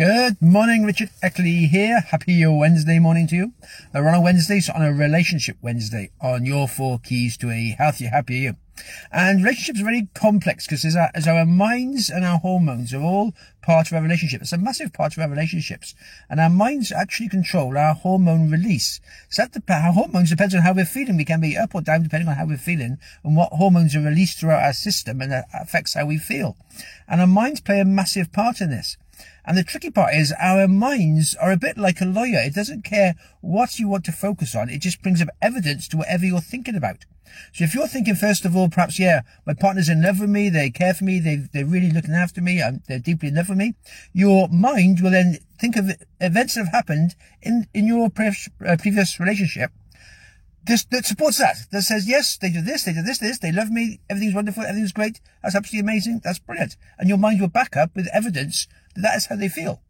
Good morning, Richard Eckley here. Happy your Wednesday morning to you. We're on a Wednesday, so on a relationship Wednesday on your four keys to a healthy, happier you. And relationships are very complex because as our, as our minds and our hormones are all part of our relationship. It's a massive part of our relationships. And our minds actually control our hormone release. So that the, our hormones depends on how we're feeling. We can be up or down depending on how we're feeling and what hormones are released throughout our system and that affects how we feel. And our minds play a massive part in this. And the tricky part is our minds are a bit like a lawyer. It doesn't care what you want to focus on. It just brings up evidence to whatever you're thinking about. So if you're thinking, first of all, perhaps, yeah, my partner's in love with me, they care for me, they, they're really looking after me, um, they're deeply in love with me, your mind will then think of events that have happened in, in your pre- uh, previous relationship this, that supports that, that says, yes, they do this, they do this, this, they love me, everything's wonderful, everything's great, that's absolutely amazing, that's brilliant. And your mind will back up with evidence that is how they feel.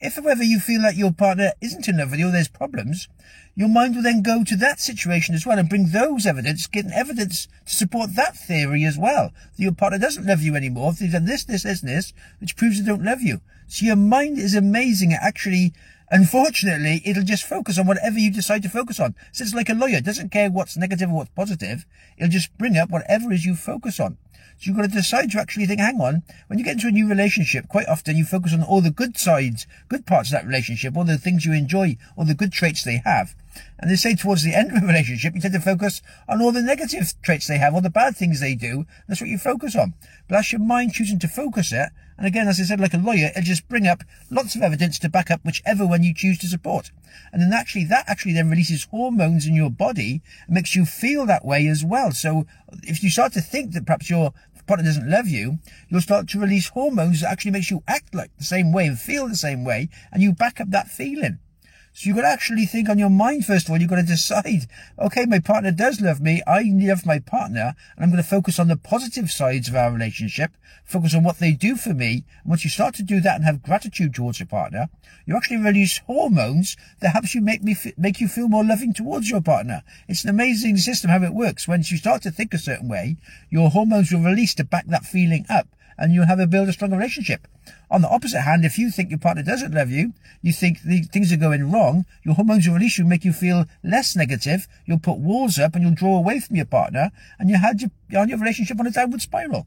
If, however, you feel that your partner isn't in love with you, or there's problems, your mind will then go to that situation as well and bring those evidence, get evidence to support that theory as well. That your partner doesn't love you anymore. If they've done this, this, this, and this, which proves they don't love you. So your mind is amazing at actually Unfortunately, it'll just focus on whatever you decide to focus on. So it's like a lawyer. It doesn't care what's negative or what's positive. It'll just bring up whatever is you focus on. So you've got to decide to actually think, hang on, when you get into a new relationship, quite often you focus on all the good sides, good parts of that relationship, all the things you enjoy, all the good traits they have. And they say towards the end of a relationship, you tend to focus on all the negative traits they have, all the bad things they do. That's what you focus on. But that's your mind choosing to focus it and again, as I said, like a lawyer, it'll just bring up lots of evidence to back up whichever one you choose to support. And then actually, that actually then releases hormones in your body and makes you feel that way as well. So if you start to think that perhaps your partner doesn't love you, you'll start to release hormones that actually makes you act like the same way and feel the same way. And you back up that feeling. So you've got to actually think on your mind, first of all. You've got to decide, okay, my partner does love me. I love my partner. And I'm going to focus on the positive sides of our relationship, focus on what they do for me. And once you start to do that and have gratitude towards your partner, you actually release hormones that helps you make me, make you feel more loving towards your partner. It's an amazing system how it works. Once you start to think a certain way, your hormones will release to back that feeling up and you'll have a build a strong relationship. On the opposite hand, if you think your partner doesn't love you, you think the, things are going wrong, your hormones will release you, make you feel less negative, you'll put walls up and you'll draw away from your partner, and you had your, your relationship on a downward spiral.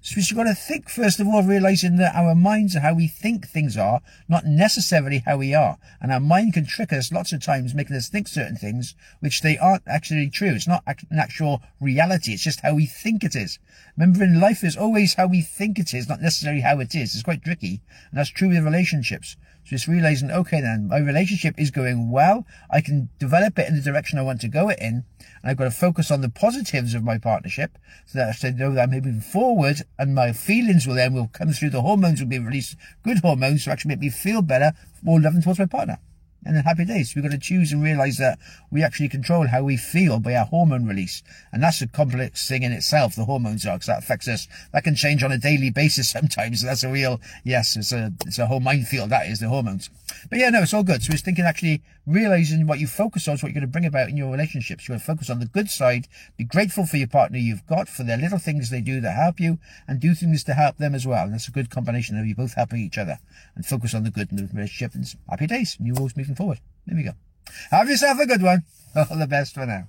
So you've got to think, first of all, realizing that our minds are how we think things are, not necessarily how we are. And our mind can trick us lots of times, making us think certain things, which they aren't actually true. It's not an actual reality. It's just how we think it is. Remember, in life, is always how we think it is, not necessarily how it is. It's quite tricky. And that's true with relationships. So just realizing, okay, then my relationship is going well. I can develop it in the direction I want to go it in. And I've got to focus on the positives of my partnership so that I know that I'm moving forward and my feelings will then will come through. The hormones will be released, good hormones to actually make me feel better, more loving towards my partner and then happy days. We've got to choose and realize that we actually control how we feel by our hormone release. And that's a complex thing in itself, the hormones are, because that affects us. That can change on a daily basis sometimes. So that's a real, yes, it's a, it's a whole minefield. That is the hormones. But yeah, no, it's all good. So it's thinking actually realizing what you focus on is what you're going to bring about in your relationships. You're going to focus on the good side, be grateful for your partner you've got, for their little things they do that help you, and do things to help them as well. And that's a good combination of you both helping each other and focus on the good in the relationship. And happy days. New rules moving forward. There we go. Have yourself a good one. All the best for now.